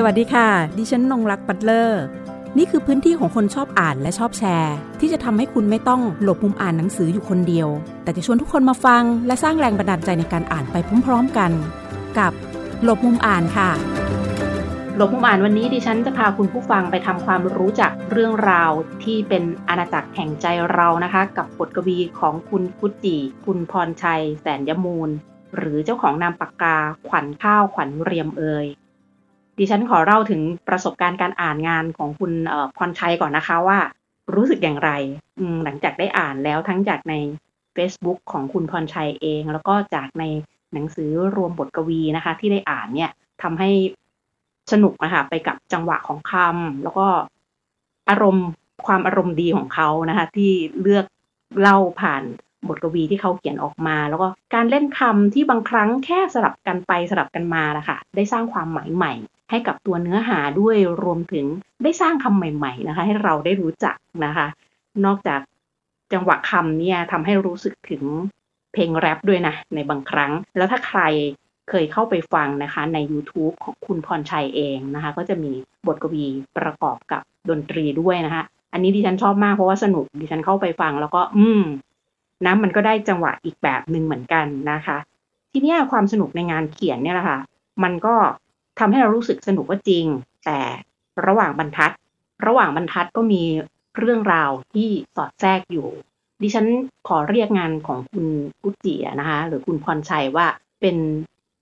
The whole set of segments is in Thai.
สวัสดีค่ะ ดิฉันนงรักปัตเลอร์ นี่คือพื้นที่ของคนชอบอ่านและชอบแชร์ ที่จะทำให้คุณไม่ต้องหลบมุมอ่านหนังสืออยู่คนเดียว แต่จะชวนทุกคนมาฟัง และสร้างแรงบันดาลใจในการอ่านไปพร้อมๆกัน กับหลบมุมอ่านค่ะ หลบมุมอ่านวันนี้ดิฉันจะพาคุณผู้ฟังไปทำความรู้จักเรื่องราวที่เป็นอาณาจักรแห่งใจเรานะคะ กับบทกวีของคุณกุจิคุณพรชัย แสนยมูล หรือเจ้าของนามปากกาขวัญข้าวขวัญเรียมเอย ดิฉันขอเล่าถึงประสบการณ์การอ่านงานของคุณพรชัยก่อนนะคะว่า รู้สึกอย่างไรหลังจากได้อ่านแล้วทั้งจากใน Facebook ของคุณพรชัยเอง แล้วก็จากในหนังสือรวมบทกวีนะคะ ที่ได้อ่านเนี่ยทำให้สนุกนะคะไปกับจังหวะของคำแล้วก็อารมณ์ความอารมณ์ดีของเขานะคะ ที่เลือกเล่าผ่านบทกวีที่เขาเขียนออกมา แล้วก็การเล่นคำที่บางครั้งแค่สลับกันไปสลับกันมานะคะได้สร้างความหมายใหม่ ให้กับตัวเนื้อหาด้วยรวมถึงได้สร้างคำใหม่ ๆ นะคะ ให้เราได้รู้จักนะคะ นอกจากจังหวะคำเนี่ยทำให้รู้สึกถึงเพลงแรปด้วยนะ ในบางครั้ง แล้วถ้าใครเคยเข้าไปฟังนะคะใน YouTube ของคุณพรชัยเองนะคะ ก็จะมีบทกวีประกอบกับดนตรีด้วยนะคะ อันนี้ดิฉันชอบมากเพราะว่าสนุกดิฉันเข้าไปฟัง แล้วก็อืมนะมันก็ได้จังหวะอีกแบบหนึ่งเหมือนกันนะคะ ทีนี้ความสนุกในงานเขียนเนี่ยแหละค่ะ มันก็ ทำให้เรารู้สึกสนุกว่าจริง แต่ระหว่างบรรทัด ระหว่างบรรทัดก็มีเรื่องราวที่สอดแทรกอยู่ ดิฉันขอเรียกงานของคุณกุจินะคะหรือคุณพรชัยว่าเป็น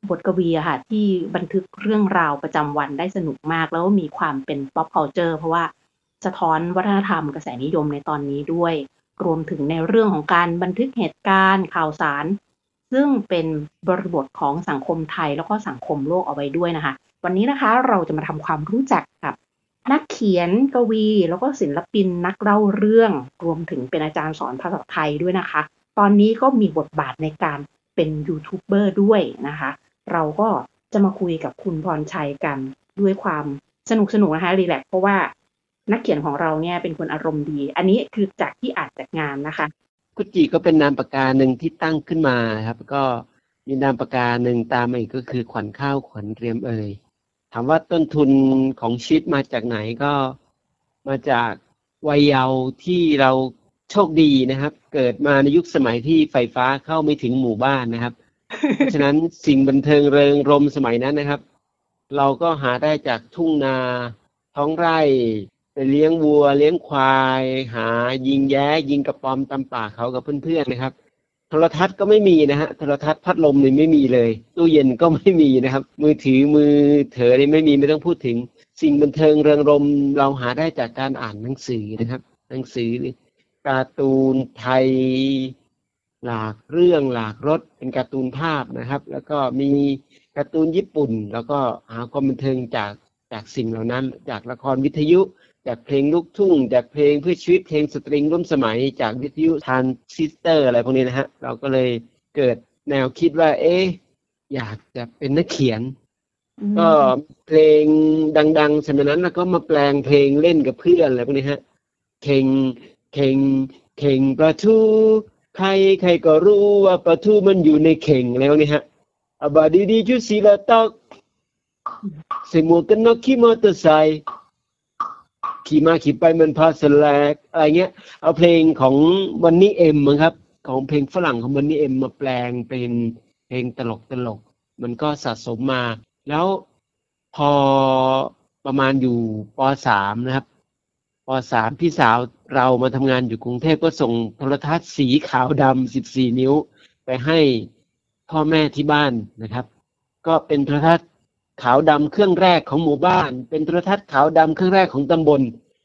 บทกวีค่ะที่บันทึกเรื่องราวประจำวันได้สนุกมาก แล้วมีความเป็น pop culture เพราะว่าสะท้อนวัฒนธรรมกระแสนิยมในตอนนี้ด้วย รวมถึงในเรื่องของการบันทึกเหตุการณ์ข่าวสาร ซึ่งเป็นบริบทของสังคมไทยแล้วก็สังคมโลกเอาไว้ด้วยนะคะ วันนี้นะคะเราจะมาทำความรู้จักกับนักเขียนกวี แล้วก็ศิลปินนักเล่าเรื่อง รวมถึงเป็นอาจารย์สอนภาษาไทยด้วยนะคะ ตอนนี้ก็มีบทบาทในการเป็นยูทูบเบอร์ด้วยนะคะ เราก็จะมาคุยกับคุณพรชัยกันด้วยความสนุกสนุกนะคะรีแลกเพราะว่านักเขียนของเราเนี่ยเป็นคนอารมณ์ดี อันนี้คือจากที่อ่านจากงานนะคะ กุจิก็เป็นนามปากกาหนึ่งที่ตั้งขึ้นมาครับ ก็มีนามปากกาหนึ่งตามมาอีกก็คือขวัญข้าวขวัญเรียมเอ่ยถามว่าต้นทุนของชีวิตมาจากไหนก็มาจากวัยเยาว์ที่เราโชคดีนะครับ เกิดมาในยุคสมัยที่ไฟฟ้าเข้าไม่ถึงหมู่บ้านนะครับ เพราะฉะนั้นสิ่งบันเทิงเริงรมสมัยนั้นนะครับ เราก็หาได้จากทุ่งนาท้องไร่ ไปเลี้ยงวัว เลี้ยงควาย หา ยิงแย้ ยิงกระปอมตำป่าเขากับเพื่อนๆนะครับ โทรทัศน์ก็ไม่มีนะฮะโทรทัศน์พัดลมนี่ไม่มีเลย ตู้เย็นก็ไม่มีนะครับ มือถือมือเถอนี่ไม่มีไม่ต้องพูดถึง สิ่งบันเทิงเริงรมย์เราหาได้จากการอ่านหนังสือนะครับ หนังสือการ์ตูนไทยหลากเรื่องหลากรสเป็นการ์ตูนภาพนะครับ แล้วก็มีการ์ตูนญี่ปุ่น แล้วก็หาความบันเทิงจากจากสิ่งเหล่านั้น จากละครวิทยุ จากเพลงลูกทุ่ง จากเพลงเพื่อชีวิตเพลงสตริงร่วมสมัยจากวิทยุทรานซิสเตอร์อะไรพวกนี้นะฮะ เราก็เลยเกิดแนวคิดว่า เอ๊ะอยากจะเป็นนักเขียน ก็เพลงดังๆสมัยนั้นแล้วก็มาแปลงเพลงเล่นกับเพื่อนอะไรพวกนี้ฮะเข่งเข่งเข่งปลาทูใครใครก็รู้ว่าปลาทูมันอยู่ในเข่งอะไรพวกนี้ฮะอบาดีดีจุสีละตอกใส่หมวกกันน็อกขี่มอเตอร์ไซค์ ขี่มาขี่ไปมันพาสแลกอะไรเงี้ย เอาเพลงของวันนี้เอ็มครับ ของเพลงฝรั่งของวันนี้เอ็มมาแปลงเป็นเพลงตลกตลก มันก็สะสมมา แล้วพอประมาณอยู่ปสามนะครับปสามพี่สาวเรามาทำงานอยู่กรุงเทพก็ส่งโทรทัศน์สีขาวดำสิบสี่นิ้ว ไปให้พ่อแม่ที่บ้านนะครับ ก็เป็นโทรทัศน์ขาวดำเครื่องแรกของหมู่บ้าน เป็นโทรทัศน์ขาวดำเครื่องแรกของตำบล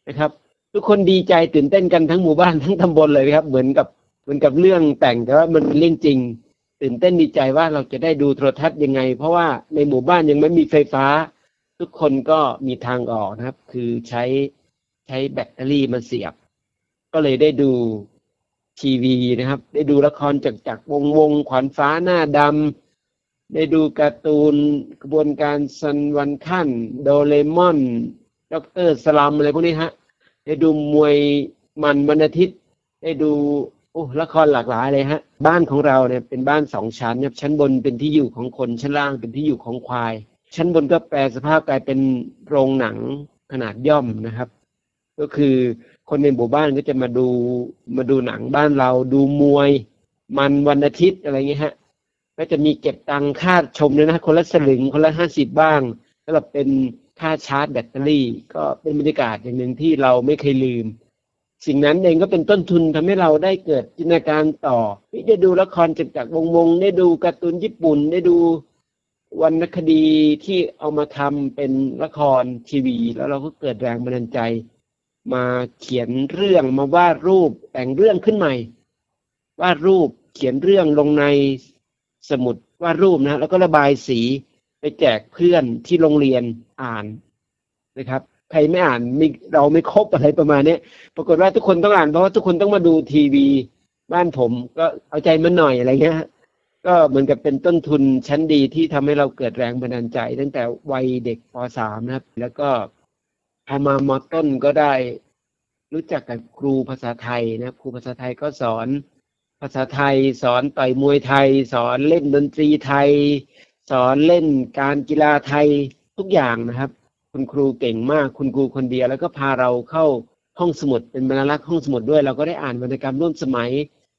นะครับ ทุกคนดีใจตื่นเต้นกันทั้งหมู่บ้านทั้งตำบลเลยครับ เหมือนกับเหมือนกับเรื่องแต่งแต่ว่ามันเรื่องจริง ตื่นเต้นดีใจว่าเราจะได้ดูโทรทัศน์ยังไง เพราะว่าในหมู่บ้านยังไม่มีไฟฟ้า ทุกคนก็มีทางออกนะครับ คือใช้ใช้แบตเตอรี่มาเสียบ ก็เลยได้ดูทีวีนะครับ ได้ดูละครจากจากวงวงขวัญฟ้าหน้าดำได้ดูการ์ตูนกระบวนการซันวันขั้นโดเรมอน ด็อกเตอร์สลัมอะไรพวกนี้ฮะ ได้ดูมวยมันวันอาทิตย์ ได้ดูโอ้ละครหลากหลายเลยฮะ บ้านของเราเนี่ยเป็นบ้านสองชั้นเนี่ยชั้นบนเป็นที่อยู่ของคนชั้นล่างเป็นที่อยู่ของควาย ชั้นบนก็แปลสภาพกลายเป็นโรงหนังขนาดย่อมนะครับ ก็คือคนในหมู่บ้านก็จะมาดูมาดูหนังบ้านเราดูมวย มันวันอาทิตย์อะไรเงี้ยฮะก็จะมีเก็บตังค่าชมด้วยนะคนละสลึงคนละห้าสิบบ้างแล้วแบบเป็น ค่าชาร์จแบตเตอรี่ ก็เป็นบรรยากาศอย่างหนึ่งที่เราไม่เคยลืม สิ่งนั้นเองก็เป็นต้นทุนทำให้เราได้เกิดจินตนาการต่อที่ได้ดูละครจากจากวงวงได้ดูการ์ตูนญี่ปุ่นได้ดูวรรณคดีที่เอามาทำเป็นละครทีวี แล้วเราก็เกิดแรงบันดาลใจ มาเขียนเรื่องมาวาดรูปแต่งเรื่องขึ้นใหม่ วาดรูปเขียนเรื่องลงในสมุดวาดรูปนะแล้วก็ระบายสี ไปแจกเพื่อนที่โรงเรียนอ่านนะครับ ใครไม่อ่านมีเราไม่ครบอะไรประมาณนี้ปรากฏว่าทุกคนต้องอ่านเพราะว่าทุกคนต้องมาดูทีวี บ้านผมก็เอาใจมันหน่อยอะไรเงี้ยก็เหมือนกับเป็นต้นทุนชั้นดีที่ทำให้เราเกิดแรงบันดาลใจ ตั้งแต่วัยเด็กป .3 นะครับ แล้วก็พอมามอต้นก็ได้รู้จักกับครูภาษาไทยนะครับครูภาษาไทยก็สอนภาษาไทย สอนต่อยมวยไทย สอนเล่นดนตรีไทย สอนเล่นการกีฬาไทยทุกอย่างนะครับ คุณครูเก่งมาก คุณครูคนเดียวแล้วก็พาเราเข้าห้องสมุดเป็นบรรลักษ์ห้องสมุดด้วย เราก็ได้อ่านวรรณกรรมร่วมสมัย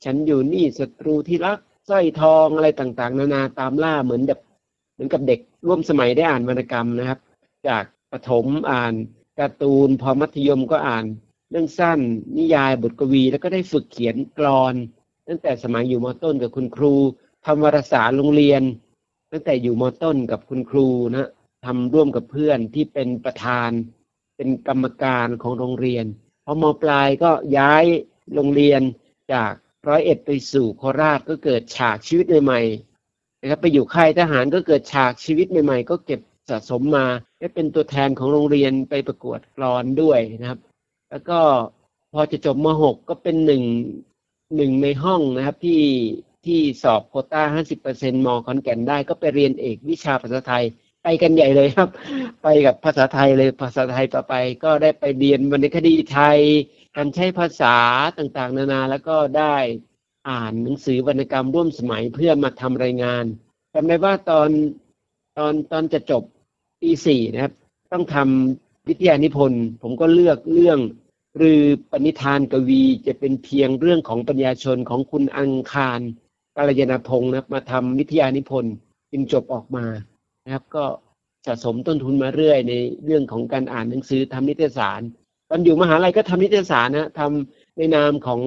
ฉันอยู่นี่ศัตรูที่รักสร้อยทองอะไรต่างๆ นานาตามล่าเหมือนแบบเหมือนกับเด็กร่วมสมัยได้อ่านวรรณกรรมนะครับ จากประถมอ่านการ์ตูนพอมัธยมก็อ่าน เรื่องสั้นนิยายบทกวี แล้วก็ได้ฝึกเขียนกรอน ตั้งแต่สมัยอยู่มต้นกับคุณครูทำวารสารโรงเรียน ตั้งแต่อยู่มต้นกับคุณครูนะทำร่วมกับเพื่อนที่เป็นประธาน เป็นกรรมการของโรงเรียน พอมปลายก็ย้ายโรงเรียนจากร้อยเอ็ดไปสู่โคราชก็เกิดฉากชีวิตใหม่ๆนะครับไปอยู่ค่ายทหารก็เกิดฉากชีวิตใหม่ๆ ก็เก็บสะสมมาได้เป็นตัวแทนของโรงเรียนไปประกวดกลอนด้วยนะครับ แล้วก็พอจะจบม .6 ก็เป็นหนึ่งหนึ่งในห้องนะครับที่ ที่สอบโคต้า50%มขอนแก่นได้ก็ไปเรียนเอกวิชาภาษาไทยไปกันใหญ่เลยครับ ไปกับภาษาไทยเลยภาษาไทยต่อไป ก็ได้ไปเรียนวรรณคดีไทย การใช้ภาษาต่างๆ นานาแล้วก็ได้อ่านหนังสือวรรณกรรมร่วมสมัยเพื่อมาทำรายงานจำได้ว่าตอนตอนตอนจะจบปีสี่นะครับ ต้องทำวิทยานิพนธ์ผมก็เลือกเรื่องหรือปณิธานกวีจะเป็นเพียงเรื่องของปัญญาชนของคุณอังคาร กาลยนาพงศ์นะครับมาทำวิทยานิพนธ์จึงจบออกมานะครับ ก็สะสมต้นทุนมาเรื่อยในเรื่องของการอ่านหนังสือทำนิตยสารตอนอยู่มหาลัยก็ทำนิตยสารนะทำในนามของ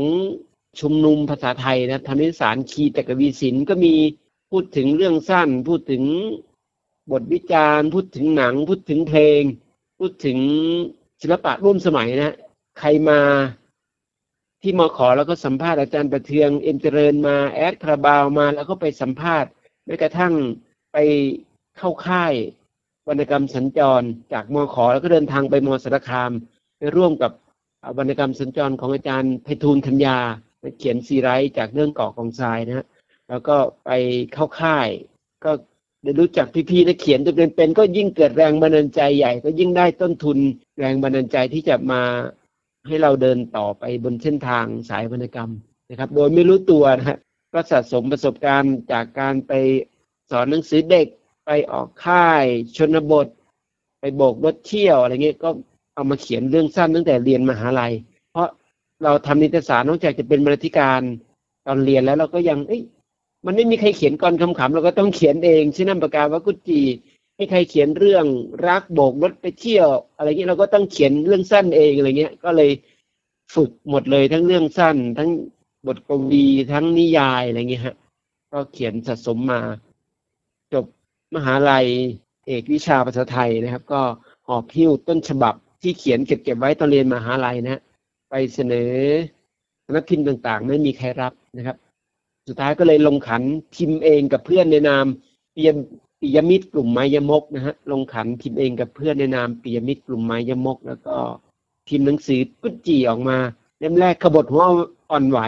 ชุมนุมภาษาไทยนะทำนิตยสารคีตกวีศิลป์ก็มีพูดถึงเรื่องสั้น พูดถึงบทวิจารณ์ พูดถึงหนัง พูดถึงเพลง พูดถึงศิลปะร่วมสมัยนะ ใครมา ที่มอขอแล้วก็สัมภาษณ์อาจารย์ประเทืองเอ็มเจริญมาแอดคาราบาวมาแล้วก็ไปสัมภาษณ์แม้กระทั่งไปเข้าค่ายวรรณกรรมสัญจร จากมอขอแล้วก็เดินทางไปมอสารคาม ไปร่วมกับวรรณกรรมสัญจรของอาจารย์ไพฑูรย์ธัญญาเขียนซีไรต์จากเรื่องเกาะกองทรายนะฮะแล้วก็ไปเข้าค่าย ก็ได้รู้จักพี่ๆนักเขียนตัวเป็นๆก็ยิ่งเกิดแรงบันดาลใจใหญ่ ก็ยิ่งได้ต้นทุนแรงบันดาลใจที่จะมา ให้เราเดินต่อไปบนเส้นทางสายวรรณกรรมนะครับ โดยไม่รู้ตัวนะฮะก็สะสมประสบการณ์จากการไปสอนหนังสือเด็กไปออกค่ายชนบท ไปโบกรถเที่ยวอะไรเงี้ยก็เอามาเขียนเรื่องสั้นตั้งแต่เรียนมหาลัย เพราะเราทำนิตยสารนอกจากจะเป็นบรรณาธิการตอนเรียนแล้วเราก็ยังเอ้ยมันไม่มีใครเขียนกรคำขำเราก็ต้องเขียนเองชื่อน้ำประกาวักุจี ให้ใครเขียนเรื่องรักโบกรถไปเที่ยว อะไรเงี้ยเราก็ต้องเขียนเรื่องสั้นเองอะไรเงี้ย ก็เลยฝึกหมดเลยทั้งเรื่องสั้น ทั้งบทกวีทั้งนิยายอะไรเงี้ยฮะก็เขียนสะสมมา จบมหาลัยเอกวิชาภาษาไทยนะครับ ก็หอบพิ้วต้นฉบับที่เขียนเก็บเก็บไว้ตอนเรียนมหาลัยนะไปเสนอนักพิมพ์ต่างๆ ไม่มีใครรับนะครับ สุดท้ายก็เลยลงขันพิมพ์เองกับเพื่อนในนามเปีย ปิยมิตรกลุ่มไม้ยมกนะฮะลงขันพิมพ์เองกับเพื่อนในนามปิยมิตรกลุ่มไม้ยมก แล้วก็พิมพ์หนังสือกุจีออกมาเล่มแรกขบถหัวอ่อนไหว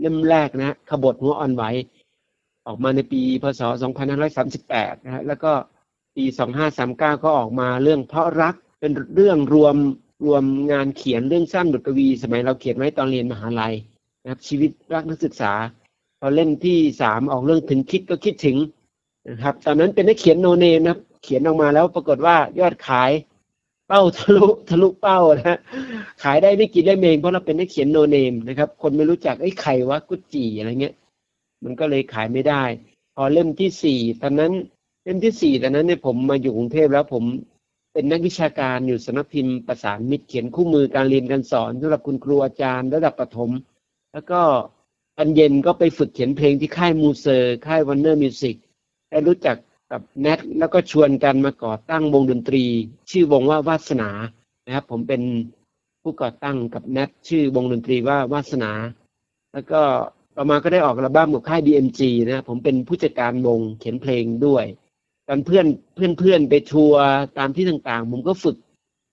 เล่มแรกนะขบถหัวอ่อนไหว ออกมาในปีพศ 2538 นะฮะแล้วก็ปี 2539 ก็ออกมาเรื่องเพราะรักเป็นเรื่องรวมรวมงานเขียนเรื่องสั้นบทกวี สมัยเราเขียนไว้ตอนเรียนมหาลัยนะครับชีวิตรักนักศึกษา พอเล่มที่สามออกเรื่องถึงคิดก็คิดถึง นะครับ ตอนนั้นเป็นนักเขียนโนเนมนะครับ เขียนออกมาแล้วปรากฏว่ายอดขาย เป้าทะลุทะลุเป้านะขายได้ไม่กี่เล่มเองเพราะเราเป็นนักเขียน no name นะครับ คนไม่รู้จักไอ้ใครวะกุดจี่อะไรเงี้ย มันก็เลยขายไม่ได้ พอเล่มที่สี่ตอนนั้นเล่มที่สี่ตอนนั้นเนี่ยผมมาอยู่กรุงเทพแล้วผมเป็นนักวิชาการอยู่สำนักพิมพ์ประสานมิตรเขียนคู่มือการเรียนการสอนสำหรับคุณครูอาจารย์ ระดับประถม แล้วก็ตอนเย็นก็ไปฝึกเขียนเพลงที่ค่ายมูเซอร์ ค่าย Warner Music ได้รู้จักกับแนทแล้วก็ชวนกันมาก่อตั้งวงดนตรี ชื่อวงว่าวาสนานะครับ ผมเป็นผู้ก่อตั้งกับแนทชื่อวงดนตรีว่าวาสนา แล้วก็ต่อมาก็ได้ออกอัลบั้มกับค่าย DMG นะผมเป็นผู้จัดการวงเขียนเพลงด้วยตอนเพื่อนเพื่อนเพื่อนไปทัวร์ตามที่ต่างๆ ผมก็ฝึก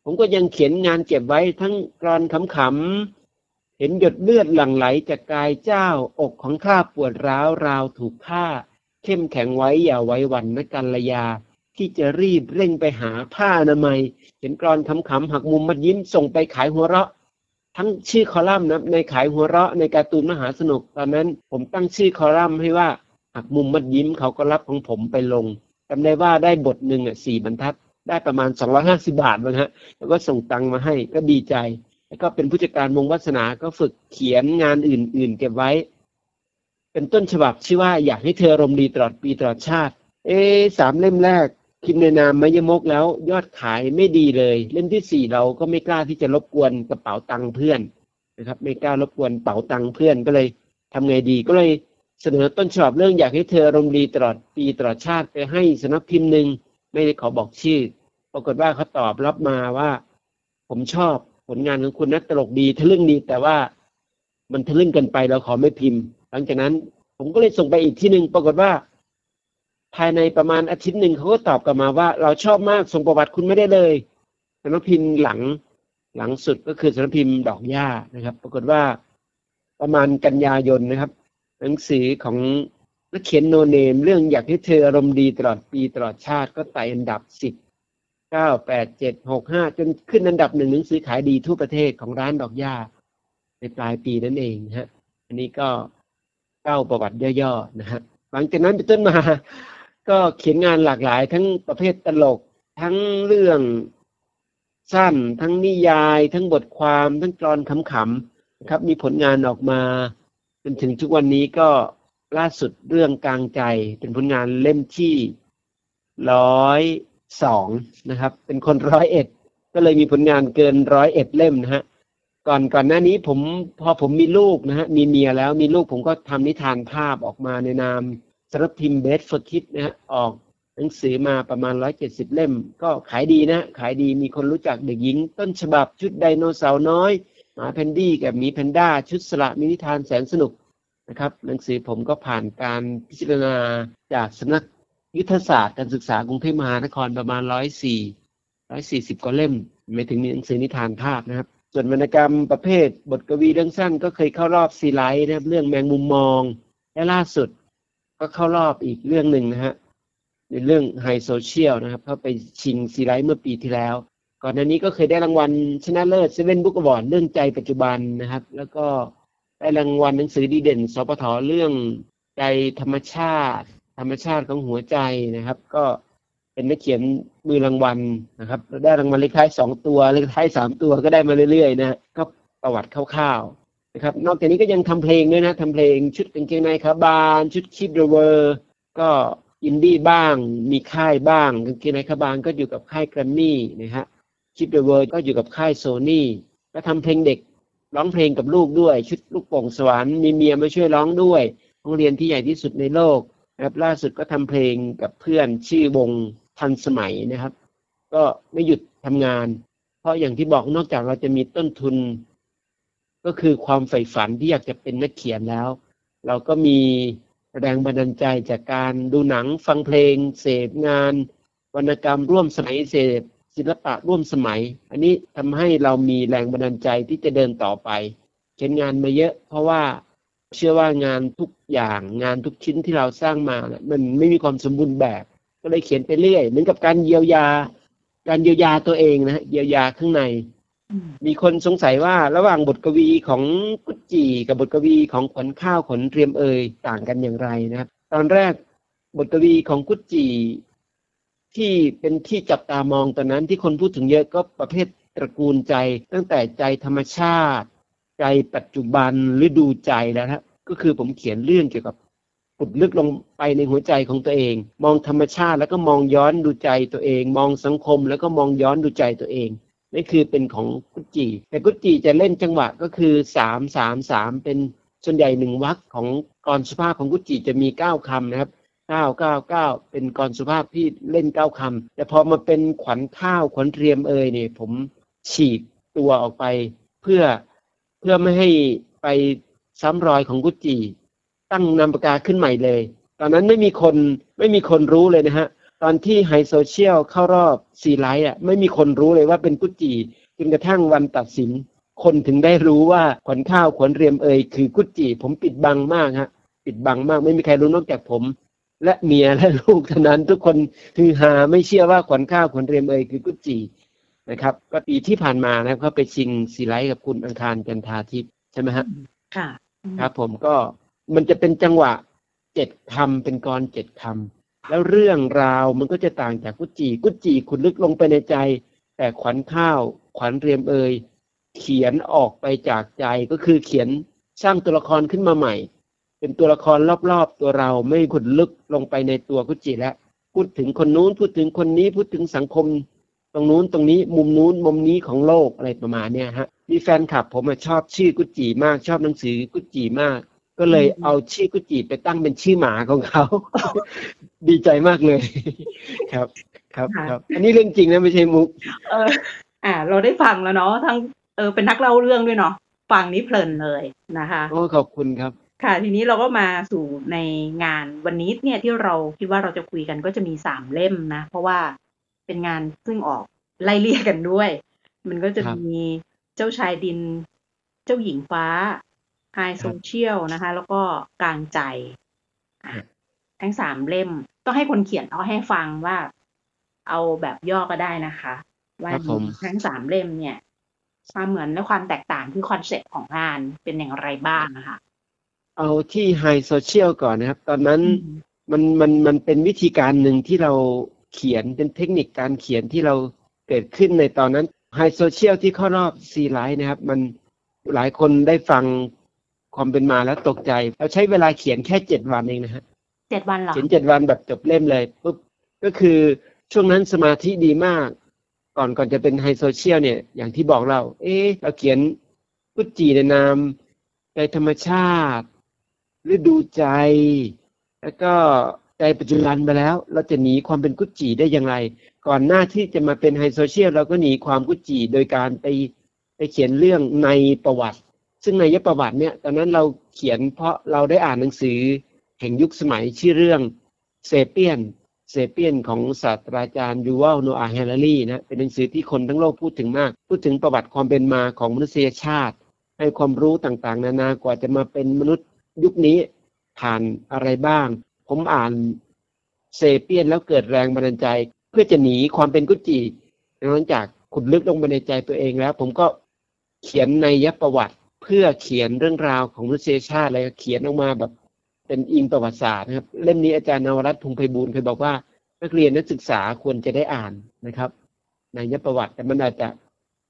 ผมก็ยังเขียนงานเก็บไว้ทั้งกรอนขำๆเห็นหยดเลือดหลั่งไหลจากกายเจ้าอกของข้าปวดร้าวราวถูกฆ่า เข้มแข็งไว้อย่าไว้วันนะกัลยา ที่จะรีบเร่งไปหาผ้าอนามัยเขียนกรอนขำๆหักมุมมัดยิ้มส่งไปขายหัวเราะ ทั้งชื่อคอลัมน์นะในขายหัวเราะในการ์ตูนมหาสนุกตอนนั้น ผมตั้งชื่อคอลัมน์ให้ว่าหักมุมมัดยิ้มเขาก็รับของผมไปลงจำได้ว่าได้บทหนึ่งอะสี่บรรทัดได้ประมาณสองร้อยห้าสิบาทมั้งฮะ แล้วก็ส่งตังมาให้ก็ดีใจ แล้วก็เป็นผู้จัดการวงวัฒนาก็ฝึกเขียนงานอื่น ๆ เก็บไว้ เป็นต้นฉบับชื่อว่าอยากให้เธออารมณ์ดีตลอดปีตลอดชาติ เอสามเล่มแรกพิมพ์ในนามมยมกแล้วยอดขายไม่ดีเลย เล่มที่สี่เราก็ไม่กล้าที่จะรบกวนกระเป๋าตังค์เพื่อนนะครับ ไม่กล้ารบกวนเป๋าตังค์เพื่อนก็เลยทำไงดีก็เลยเสนอต้นฉบับเรื่องอยากให้เธออารมณ์ดีตลอดปีตลอดชาติไปให้สำนักพิมพ์หนึ่งไม่ได้ขอบอกชื่อ ปรากฏว่าเขาตอบรับมาว่า ผมชอบผลงานของคุณนักตลกดีทะลึ่งดีแต่ว่ามันทะลึ่งเกันไปเราขอไม่พิมพ์ หลังจากนั้น ผมก็เลยส่งไปอีกที่หนึ่งปรากฏว่า ภายในประมาณอาทิตย์หนึ่งเขาก็ตอบกลับมาว่า เราชอบมากส่งประวัติคุณไม่ได้เลยสำนักพิมพ์หลังหลังสุดก็คือสำนักพิมพ์ดอกหญ้านะครับ ปรากฏว่าประมาณกันยายนนะครับ หนังสือของนักเขียนโนเนม เรื่องอยากให้เธออารมณ์ดีตลอดปีตลอดชาติก็ไต่อันดับสิบเก้าแปดเจ็ดหกห้าจนขึ้นอันดับหนึ่งหนังสือขายดีทั่วประเทศของร้านดอกหญ้าในปลายปีนั่นเองฮะ อันนี้ก็ เก้าประวัติย่อๆนะฮะหลังจากนั้นเป็นต้นมา ก็เขียนงานหลากหลาย ทั้งประเภทตลก ทั้งเรื่องสั้น ทั้งนิยาย ทั้งบทความ ทั้งกรอนขำๆนะครับ มีผลงานออกมาจนถึงทุกวันนี้ก็ล่าสุดเรื่องกลางใจ เป็นผลงานเล่มที่ร้อยสองนะครับ เป็นคนร้อยเอ็ดก็เลยมีผลงานเกินร้อยเอ็ดเล่มนะฮะ ก่อนก่อนหน้านี้ผมพอผมมีลูกนะฮะมีเมียแล้วมีลูกผมก็ทำนิทานภาพออกมาในนามสำนักพิมพ์ Best for Kids นะฮะออกหนังสือมาประมาณร้อยเจ็ดสิบเล่ม ก็ขายดีนะขายดีมีคนรู้จักเด็กหญิง ต้นฉบับชุดไดโนเสาร์น้อยหมาแพนดี้กับหมีแพนด้าชุดสละมินิทานแสนสนุกนะครับหนังสือผมก็ผ่านการพิจารณาจากสำนักยุทธศาสตร์การศึกษากรุงเทพมหานครประมาณร้อยสี่ร้อยสี่สิบกว่าเล่ม ไม่ถึงหนังสือนิทานภาพนะครับ ส่วนวรรณกรรมประเภท บทกวีเรื่องสั้นก็เคยเข้ารอบซีไรต์นะครับ เรื่องแมงมุมมอง และล่าสุดก็เข้ารอบอีกเรื่องหนึ่งนะฮะในเรื่องไฮโซเชียลนะครับเขาไปชิงซีไรต์เมื่อปีที่แล้ว ก่อนหน้านี้ก็เคยได้รางวัลชนะเลิศ Seven Book Award เรื่องใจปัจจุบันนะครับ แล้วก็ได้รางวัลหนังสือดีเด่นสพฐเรื่องใจธรรมชาติ ธรรมชาติของหัวใจนะครับ ก็ เป็นนักเขียนมือรางวัลนะครับได้รางวัลเลขท้ายสองตัวเลขท้ายสามตัวก็ได้มาเรื่อยๆนะก็ประวัติคร่าวๆนะครับ นอกจากนี้ก็ยังทำเพลงด้วยนะทำเพลงชุดกางเกงในขาบานชุดคิดเดเวอร์ก็อินดี้บ้าง มีค่ายบ้างกางเกงในขาบานก็อยู่กับค่ายแกรมมี่นะฮะคิดเดเวอร์ก็อยู่กับค่ายโซนี่ก็ทำเพลงเด็กร้องเพลงกับลูกด้วย ชุดลูกโป่งสวรรค์มีเมียมาช่วยร้องด้วยโรงเรียนที่ใหญ่ที่สุดในโลกนะครับล่าสุดก็ทำเพลงกับเพื่อนชื่อวง ทันสมัยนะครับ ก็ไม่หยุดทำงาน เพราะอย่างที่บอกนอกจากเราจะมีต้นทุน ก็คือความใฝ่ฝันที่อยากจะเป็นนักเขียนแล้ว เราก็มีแรงบันดาลใจจากการดูหนังฟังเพลง เสพงาน วรรณกรรมร่วมสมัยเสพศิลปะร่วมสมัย อันนี้ทำให้เรามีแรงบันดาลใจที่จะเดินต่อไปเขียนงานมาเยอะ เพราะว่าเชื่อว่างานทุกอย่างงานทุกชิ้นที่เราสร้างมานะมันไม่มีความสมบูรณ์แบบ ก็เลยเขียนไปเรื่อยเหมือนกับการเยียวยา การเยียวยาตัวเองนะเยียวยาข้างใน มีคนสงสัยว่าระหว่างบทกวีของกุจจีกับบทกวีของขวัญข้าวขนเตรียมเอ่ยต่างกันอย่างไรนะครับ ตอนแรกบทกวีของกุจจีที่เป็นที่จับตามองตอนนั้นที่คนพูดถึงเยอะก็ประเภทตระกูลใจ ตั้งแต่ใจธรรมชาติ ใจปัจจุบันหรือดูใจแล้วนะก็คือผมเขียนเรื่องเกี่ยวกับ ปุดลึกลงไปในหัวใจของตัวเอง มองธรรมชาติแล้วก็มองย้อนดูใจตัวเอง มองสังคมแล้วก็มองย้อนดูใจตัวเองนี่คือเป็นของกุจิแต่กุจิจะเล่นจังหวะก็คือสามสามสามเป็นส่วนใหญ่หนึ่งวรรคของกรสุภาพของกุจิจะมีเก้าคำนะครับเก้าเก้าเก้าเป็นกรสุภาพที่เล่นเก้าคำแต่พอมาเป็นขวัญข้าวขวัญเทียมเอ่ยเนี่ยผมฉีกตัวออกไปเพื่อเพื่อไม่ให้ไปซ้ำรอยของกุจิ ตั้งนามปากกาขึ้นใหม่เลย ตอนนั้นไม่มีคนไม่มีคนรู้เลยนะฮะ ตอนที่ไฮโซเชียลเข้ารอบซีไลท์อะไม่มีคนรู้เลยว่าเป็นกุจิจนกระทั่งวันตัดสิน คนถึงได้รู้ว่าขวัญข้าวขวัญเรียมเอ่ยคือกุจิผมปิดบังมากฮะ ปิดบังมากไม่มีใครรู้นอกจากผม และเมียและลูกเท่านั้นทุกคนคือหาไม่เชื่อว่าขวัญข้าวขวัญเรียมเอ่ยคือกุจินะครับก็ปีที่ผ่านมานะครับเขาไปชิงซีไลท์กับคุณอังคารจันทาทิพย์ใช่ไหมฮะค่ะ ครับผมก็ มันจะเป็นจังหวะเจ็ดคำเป็นกรเจ็ดคำแล้วเรื่องราวมันก็จะต่างจากกุจิกุจิขุดลึกลงไปในใจ แต่ขวัญข้าว ขวัญเรียมเอยเขียนออกไปจากใจก็คือเขียนสร้างตัวละครขึ้นมาใหม่ เป็นตัวละครรอบๆตัวเราไม่ขุดลึกลงไปในตัวกุจิแล้วพูดถึงคนนู้นพูดถึงคนนี้พูดถึงสังคม ตรงนู้นตรงนี้มุมนู้นมุมนี้ของโลกอะไรประมาณเนี้ยฮะมีแฟนคลับผมชอบชื่อกุจิมากชอบหนังสือกุจิมาก ก็เลยเอาชื่อกุจิไปตั้งเป็นชื่อหมาของเขา ดีใจมากเลย ครับ ครับครับ อันนี้เรื่องจริงนะไม่ใช่มุก เออ อ่า เราได้ฟังแล้วเนาะทั้งเออเป็นนักเล่าเรื่องด้วยเนาะฟังนี้เพลินเลยนะคะโอ้ขอบคุณครับ ค่ะ ทีนี้เราก็มาสู่ในงานวันนี้เนี่ยที่เราคิดว่าเราจะคุยกันก็จะมีสามเล่มนะ เพราะว่าเป็นงานซึ่งออกไล่เลี่ยกันด้วย มันก็จะครับมีเจ้าชายดิน เจ้าหญิงฟ้า ไฮโซเชียลนะคะ แล้วก็กางใจอะทั้งสามเล่ม ต้องให้คนเขียนเอาให้ฟังว่า เอาแบบย่อก็ได้นะคะ ว่าครับผมทั้งสามเล่มเนี่ย ความเหมือนและความแตกต่างคือคอนเซ็ปต์ของงานเป็นอย่างไรบ้างนะคะ เอาที่ไฮโซเชียลก่อนนะครับ ตอนนั้นมันมันมันเป็นวิธีการหนึ่งที่เราเขียนเป็นเทคนิคการเขียนที่เราเกิดขึ้นในตอนนั้นไฮโซเชียลที่เข้ารอบซีไรต์นะครับ มันหลายคนได้ฟัง ความเป็นมาแล้วตกใจเราใช้เวลาเขียนแค่เจ็ดวันเองนะฮะเจ็ดวันเหรอเขียนเจ็ดวันแบบจบเล่มเลยปุ๊บก็คือช่วงนั้นสมาธิดีมาก ก่อนก่อนจะเป็นไฮโซเชียลเนี่ย อย่างที่บอกเรา เอ๊ะเราเขียนกุดจี่ในนามใจธรรมชาติฤดูใจ แล้วก็ใจปัจจุบันไปแล้ว เราจะหนีความเป็นกุดจี่ได้อย่างไร ก่อนหน้าที่จะมาเป็นไฮโซเชียลเราก็หนีความกุดจี่โดยการไปไปเขียนเรื่องในประวัติ ซึ่งในยประวัติเนี่ยตอนนั้นเราเขียนเพราะเราได้อ่านหนังสือแห่งยุคสมัยชื่อเรื่องเซเปียนเซเปียนของศาสตราจารย์ยูวัลโนอาเฮลารีนะเป็นหนังสือที่คนทั้งโลกพูดถึงมาก พูดถึงประวัติความเป็นมาของมนุษยชาติ ให้ความรู้ต่างๆ นานากว่าจะมาเป็นมนุษย์ยุคนี้ผ่านอะไรบ้าง ผมอ่านเซเปียนแล้วเกิดแรงบันดาลใจ เพื่อจะหนีความเป็นกุจิหลังจากขุดลึกลงไปในใจตัวเองแล้ว ผมก็เขียนในยประวัติ พื่อเขียนเรื่องราวของมนุษยชาติอะไรเขียนออกมาแบบเป็นอิงประวัติศาสตร์นะครับ เล่มนี้อาจารย์นวรัตน์พงไพบูลย์เคยบอกว่า นักเรียนนักศึกษาควรจะได้อ่านนะครับ ในยประวัติแต่มันอาจจะ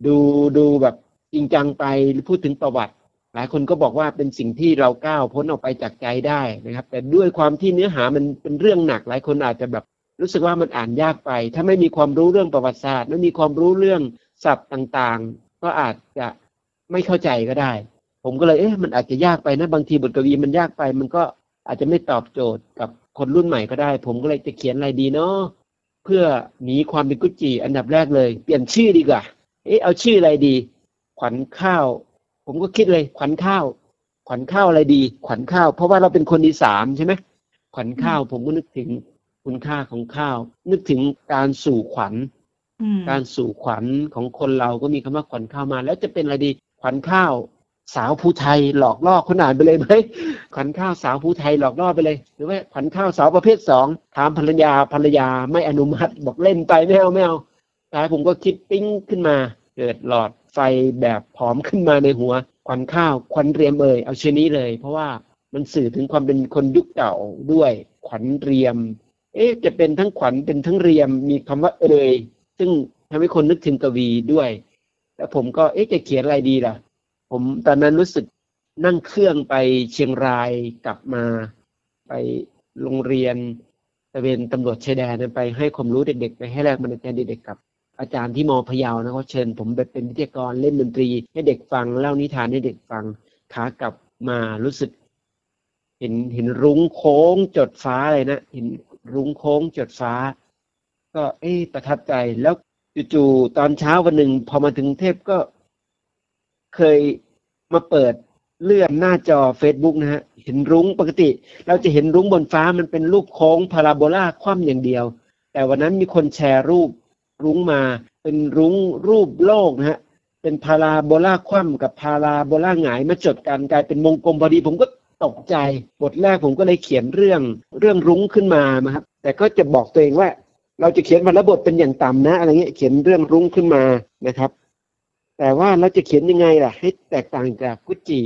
ดูดูแบบจริงจังไปหรือพูดถึงประวัติ หลายคนก็บอกว่าเป็นสิ่งที่เราก้าวพ้นออกไปจากใจได้นะครับ แต่ด้วยความที่เนื้อหามันเป็นเรื่องหนัก หลายคนอาจจะแบบรู้สึกว่ามันอ่านยากไป ถ้าไม่มีความรู้เรื่องประวัติศาสตร์ไม่มีความรู้เรื่องศัพท์ต่างๆ ก็อาจจะ ไม่เข้าใจก็ได้ ผมก็เลยเอ๊ะมันอาจจะยากไปนะบางทีบทกวีมันยากไป มันก็อาจจะไม่ตอบโจทย์กับคนรุ่นใหม่ก็ได้ ผมก็เลยจะเขียนอะไรดีเนาะเพื่อหนีความเป็นกุจิอันดับแรกเลย เปลี่ยนชื่อดีกว่า เอ๊ะเอาชื่ออะไรดี ขวัญข้าว ผมก็คิดเลยขวัญข้าว ขวัญข้าวอะไรดี ขวัญข้าว เพราะว่าเราเป็นคนอีสานใช่ไหมขวัญข้าว ผมก็นึกถึงคุณค่าของข้าว นึกถึงการสู่ขวัญอืมการสู่ขวัญของคนเราก็มีคำว่าขวัญข้าวมา แล้วจะเป็นอะไรดี ขวัญข้าวสาวภูไทยหลอกล่อคนอ่านไปเลยไหมขวัญข้าวสาวภูไทยหลอกล่อไปเลย หรือว่าขวัญข้าวสาวประเภทสองถามภรรยาภรรยาไม่อนุมัติบอกเล่นไปไม่เอาไม่เอาท้ายผมก็คิดปิ้งขึ้นมา เกิดหลอดไฟแบบผอมขึ้นมาในหัว ขวัญข้าวขวัญเรียมเอ่ยเอาชื่อนี้เลย เพราะว่ามันสื่อถึงความเป็นคนยุคเก่าด้วย ขวัญเรียม เอ๊ะจะเป็นทั้งขวัญเป็นทั้งเรียมมีคำว่าเอ่ยซึ่งทำให้คนนึกถึงกวีด้วย แล้วผมก็เอ๊ะจะเขียนอะไรดีล่ะ ผมตอนนั้นรู้สึกนั่งเครื่องไปเชียงรายกลับมา ไปโรงเรียนตะเวนตำรวจชายแดนไปให้ความรู้เด็กๆ ไปให้แรงบันดาลใจเด็กๆกับ อาจารย์ที่มอพยาวนะเขาเชิญ ผมไปเป็นวิทยากรเล่นดนตรี ให้เด็กฟังเล่านิทานให้เด็กฟังขากลับมารู้สึก เห็นเห็นรุ้งโค้งจดฟ้าเลยนะเห็นรุ้งโค้งจดฟ้า ก็เอ๊ะประทับใจแล้ว จู่ๆตอนเช้าวันหนึ่งพอมาถึงเทพก็เคยมาเปิดเลื่อนหน้าจอ Facebook นะฮะ เห็นรุ้งปกติ เราจะเห็นรุ้งบนฟ้ามันเป็นรูปโค้งพาราโบลาคว่ำอย่างเดียว แต่วันนั้นมีคนแชร์รูปรุ้งมา เป็นรุ้งรูปโลกนะฮะ เป็นพาราโบลาคว่ำกับพาราโบลาหงายมาจดกันกลายเป็นวงกลมพอดีผมก็ตกใจ บทแรกผมก็เลยเขียนเรื่องเรื่องรุ้งขึ้นมานะครับแต่ก็จะบอกตัวเองว่า เราจะเขียนวันละบทเป็นอย่างต่ำนะ อะไรเงี้ยเขียนเรื่องรุ้งขึ้นมานะครับ แต่ว่าเราจะเขียนยังไงล่ะ ให้แตกต่างจากกุจิ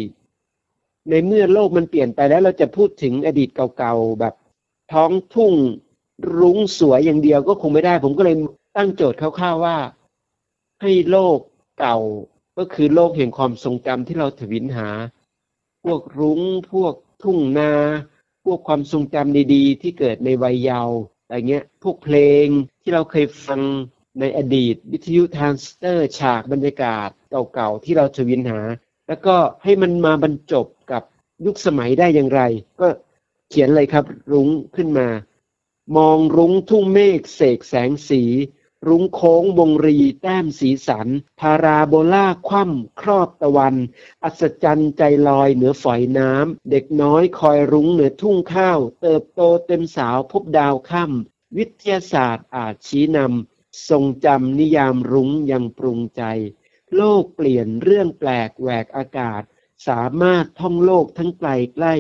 ในเมื่อโลกมันเปลี่ยนไปแล้วเราจะพูดถึงอดีตเก่าๆแบบ ท้องทุ่งรุ้งสวยอย่างเดียวก็คงไม่ได้ ผมก็เลยตั้งโจทย์คร่าวๆว่า ให้โลกเก่าก็คือโลกแห่งความทรงจำที่เราถวิลหา พวกรุ้งพวกทุ่งนา พวกความทรงจำดีๆ ที่เกิดในวัยเยาว์ อะไรเงี้ยพวกเพลงที่เราเคยฟังในอดีต วิทยุทรานสเตอร์ ฉากบรรยากาศเก่าๆที่เราจะวินหา แล้วก็ให้มันมาบรรจบกับยุคสมัยได้อย่างไร ก็เขียนเลยครับรุ้งขึ้นมา มองรุ้งทุ่งเมฆเสกแสงสี รุ้งโค้งวงรีแต้มสีสัน พาราโบลาคว่ำครอบตะวัน อัศจรรย์ใจลอยเหนือฝอยน้ำ เด็กน้อยคอยรุ้งเหนือทุ่งข้าว เติบโตเต็มสาวพบดาวค่ำวิทยาศาสตร์อาจชี้นำ ทรงจำนิยามรุ้งยังปรุงใจ โลกเปลี่ยนเรื่องแปลกแหวกอากาศ สามารถท่องโลกทั้งไกลใกล้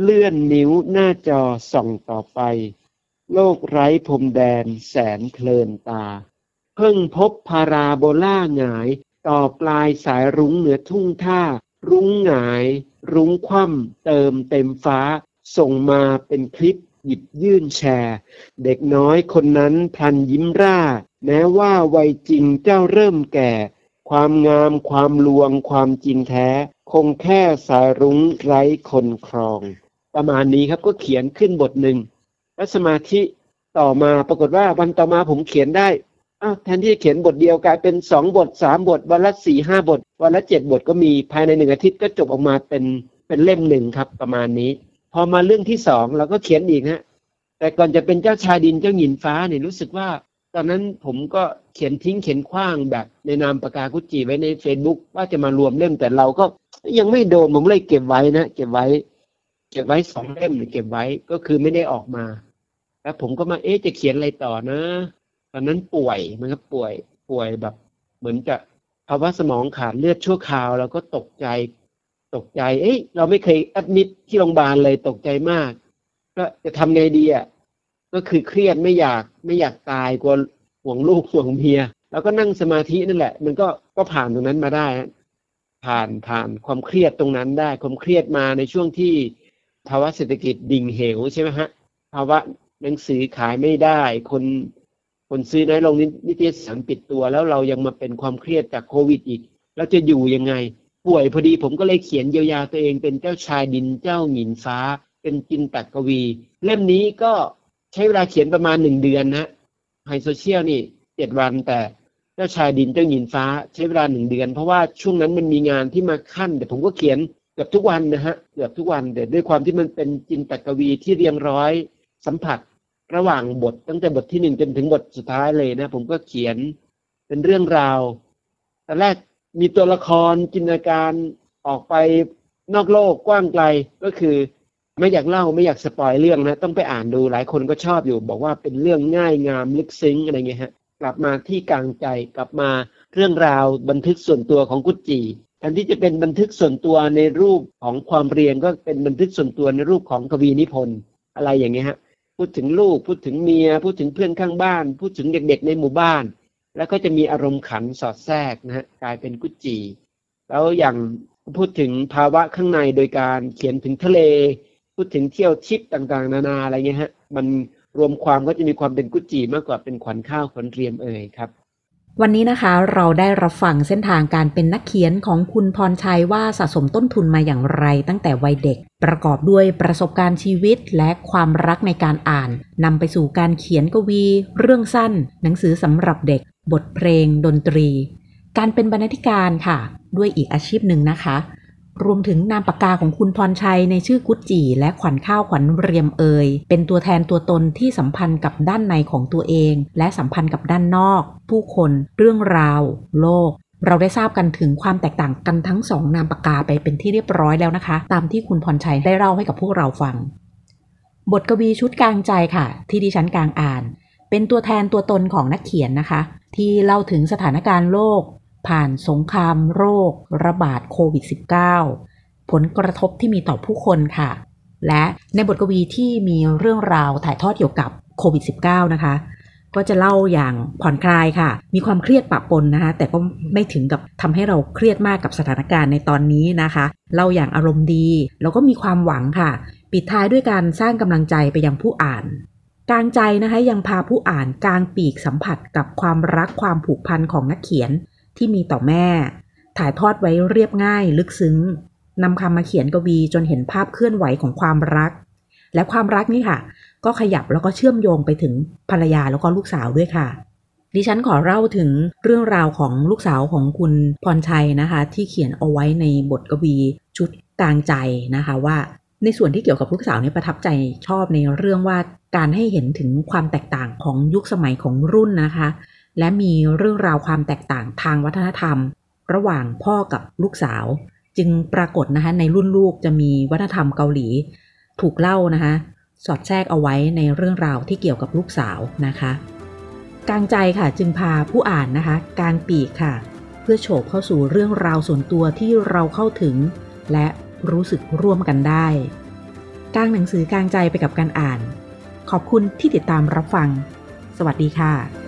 เลื่อนนิ้วหน้าจอส่องต่อไป โลกไร้พรมแดนแสนเพลินตา เพิ่งพบพาราโบลาหงาย ต่อปลายสายรุ้งเหนือทุ่งท่า รุ้งหงาย รุ้งคว่ำเติมเต็มฟ้า ส่งมาเป็นคลิปหยิบยื่นแชร์ เด็กน้อยคนนั้นพลันยิ้มร่า แม้ว่าวัยจริงเจ้าเริ่มแก่ ความงามความลวงความจริงแท้ คงแค่สายรุ้งไร้คนครอง ประมาณนี้ครับก็เขียนขึ้นบทหนึ่ง แล้วสมาธิต่อมาปรากฏว่าวันต่อมาผมเขียนได้อ้าวแทนที่จะเขียนบทเดียวกลายเป็นสองบทสามบท วันละสี่ห้าบท วันละเจ็ดบทก็มีภายในหนึ่งอาทิตย์ก็จบออกมาเป็นเป็นเล่มหนึ่งครับประมาณนี้ พอมาเรื่องที่สองเราก็เขียนอีกฮะแต่ก่อนจะเป็นเจ้าชายดินเจ้าหญินฟ้าเนี่ยรู้สึกว่า ตอนนั้นผมก็เขียนทิ้งเขียนขว้างแบบในนามปากกากุจิไว้ใน Facebook ว่าจะมารวมเล่มแต่เราก็ยังไม่โดนผมเลยเก็บไว้นะเก็บไว้ เก็บไว้สองเล่มเก็บไว้ก็คือไม่ได้ออกมา แล้วผมก็มาเอ๊ะจะเขียนอะไรต่อนะ ตอนนั้นป่วยมันก็ป่วยป่วยแบบ เหมือนจะภาวะสมองขาดเลือดชั่วคราว แล้วก็ตกใจตกใจ เอ๊ะ เราไม่เคยแอดมิดที่โรงพยาบาลเลยตกใจมาก ก็จะทำไงดีอะก็คือเครียดไม่อยากไม่อยากตายกลัวห่วงลูกห่วงเมีย แล้วก็นั่งสมาธินั่นแหละ มันก็ก็ผ่านตรงนั้นมาได้ ผ่านผ่านความเครียดตรงนั้นได้ ความเครียดมาในช่วงที่ภาวะเศรษฐกิจดิ่งเหวใช่ไหมฮะภาวะ หนังสือขายไม่ได้ คนคนซื้อน้อยลงนิตยสารปิดตัว แล้วเรายังมาเป็นความเครียดจากโควิดอีกเราจะอยู่ยังไง ป่วยพอดีผมก็เลยเขียนเยียวยาตัวเองเป็นเจ้าชายดินเจ้าหญินฟ้า เป็นจินตักกวี เล่มนี้ก็ใช้เวลาเขียนประมาณหนึ่งเดือนนะไฮโซเชียลนี่เจ็ดวันแต่เจ้าชายดินเจ้าหญินฟ้า ใช้เวลาหนึ่งเดือน เพราะว่าช่วงนั้นมันมีงานที่มาขั้น แต่ผมก็เขียนเกือบทุกวันนะฮะเกือบทุกวันแต่ด้วยความที่มันเป็นจินตกวีที่เรียงร้อย สัมผัสระหว่างบท ตั้งแต่บทที่หนึ่งจนถึงบทสุดท้ายเลยนะ ผมก็เขียนเป็นเรื่องราวแต่แรกมีตัวละครจินตนาการออกไปนอกโลกกว้างไกลก็คือไม่อยากเล่าไม่อยากสปอยเรื่องนะ ต้องไปอ่านดูหลายคนก็ชอบอยู่ บอกว่าเป็นเรื่องง่ายงามลึกซึ้งอะไรเงี้ยฮะกลับมาที่กลางใจกลับมาเรื่องราวบันทึกส่วนตัวของกุจจีแทนที่จะเป็นบันทึกส่วนตัวในรูปของความเรียนก็เป็นบันทึกส่วนตัวในรูปของกวีนิพนธ์อะไรอย่างเงี้ยฮะ พูดถึงลูก พูดถึงเมีย พูดถึงเพื่อนข้างบ้าน พูดถึงเด็กๆ ในหมู่บ้าน แล้วก็จะมีอารมณ์ขันสอดแทรกนะฮะกลายเป็นกุจจีแล้วอย่างพูดถึงภาวะข้างในโดยการเขียนถึงทะเล พูดถึงเที่ยวทิพย์ต่างๆ นานาอะไรเงี้ยฮะมันรวมความก็จะมีความเป็นกุจีมากกว่าเป็นขวัญข้าวขวัญเรียมเอ่ยครับ วันนี้นะคะเราได้รับฟังเส้นทางการเป็นนักเขียนของคุณพรชัยว่าสะสมต้นทุนมาอย่างไรตั้งแต่วัยเด็ก ประกอบด้วยประสบการณ์ชีวิตและความรักในการอ่านนำไปสู่การเขียนกวี เรื่องสั้น หนังสือสำหรับเด็ก บทเพลง ดนตรี การเป็นบรรณาธิการค่ะ ด้วยอีกอาชีพหนึ่งนะคะ รวมถึงนามปากกาของคุณพรชัยในชื่อกุจจีและขวัญข้าวขวัญเรียมเอย เป็นตัวแทนตัวตนที่สัมพันธ์กับด้านในของตัวเอง และสัมพันธ์กับด้านนอก ผู้คน เรื่องราว โลกเราได้ทราบกันถึงความแตกต่างกันทั้งสองนามปากกาไปเป็นที่เรียบร้อยแล้วนะคะ ตามที่คุณพรชัยได้เล่าให้กับพวกเราฟัง บทกวีชุดกลางใจค่ะ ที่ดิฉันกลางอ่าน เป็นตัวแทนตัวตนของนักเขียนนะคะ ที่เล่าถึงสถานการณ์โลก ผ่านสงครามโรคระบาดโควิด -19 ผลกระทบที่มีต่อผู้คนค่ะ และในบทกวีที่มีเรื่องราวถ่ายทอดเกี่ยวกับโควิด -19 นะคะ ก็จะเล่าอย่างผ่อนคลายค่ะ มีความเครียดปะปนนะคะ แต่ก็ไม่ถึงกับทำให้เราเครียดมากกับสถานการณ์ในตอนนี้นะคะ เล่าอย่างอารมณ์ดี แล้วก็มีความหวังค่ะ ปิดท้ายด้วยการสร้างกำลังใจไปยังผู้อ่านกลางใจนะคะยังพาผู้อ่านกลางปีกสัมผัสกับความรักความผูกพันของนักเขียน ที่มีต่อแม่ ถ่ายทอดไว้เรียบง่ายลึกซึ้งนำคำมาเขียนกวีจนเห็นภาพเคลื่อนไหวของความรัก และความรักนี่ค่ะ ก็ขยับแล้วก็เชื่อมโยงไปถึงภรรยาแล้วก็ลูกสาวด้วยค่ะ ดิฉันขอเล่าถึงเรื่องราวของลูกสาวของคุณพรชัยนะคะ ที่เขียนเอาไว้ในบทกวีชุดกลางใจนะคะว่า ในส่วนที่เกี่ยวกับลูกสาวเนี่ยประทับใจชอบในเรื่องว่าการให้เห็นถึงความแตกต่างของยุคสมัยของรุ่นนะคะ และมีเรื่องราวความแตกต่างทางวัฒนธรรม ระหว่างพ่อกับลูกสาว จึงปรากฏนะคะในรุ่นลูกจะมีวัฒนธรรมเกาหลี ถูกเล่านะคะสอดแทรกเอาไว้ในเรื่องราวที่เกี่ยวกับลูกสาวนะคะกลางใจค่ะจึงพาผู้อ่านนะคะกลางปีกค่ะ เพื่อโฉบเข้าสู่เรื่องราวส่วนตัวที่เราเข้าถึง และรู้สึกร่วมกันได้กลางหนังสือกลางใจไปกับการอ่าน ขอบคุณที่ติดตามรับฟัง สวัสดีค่ะ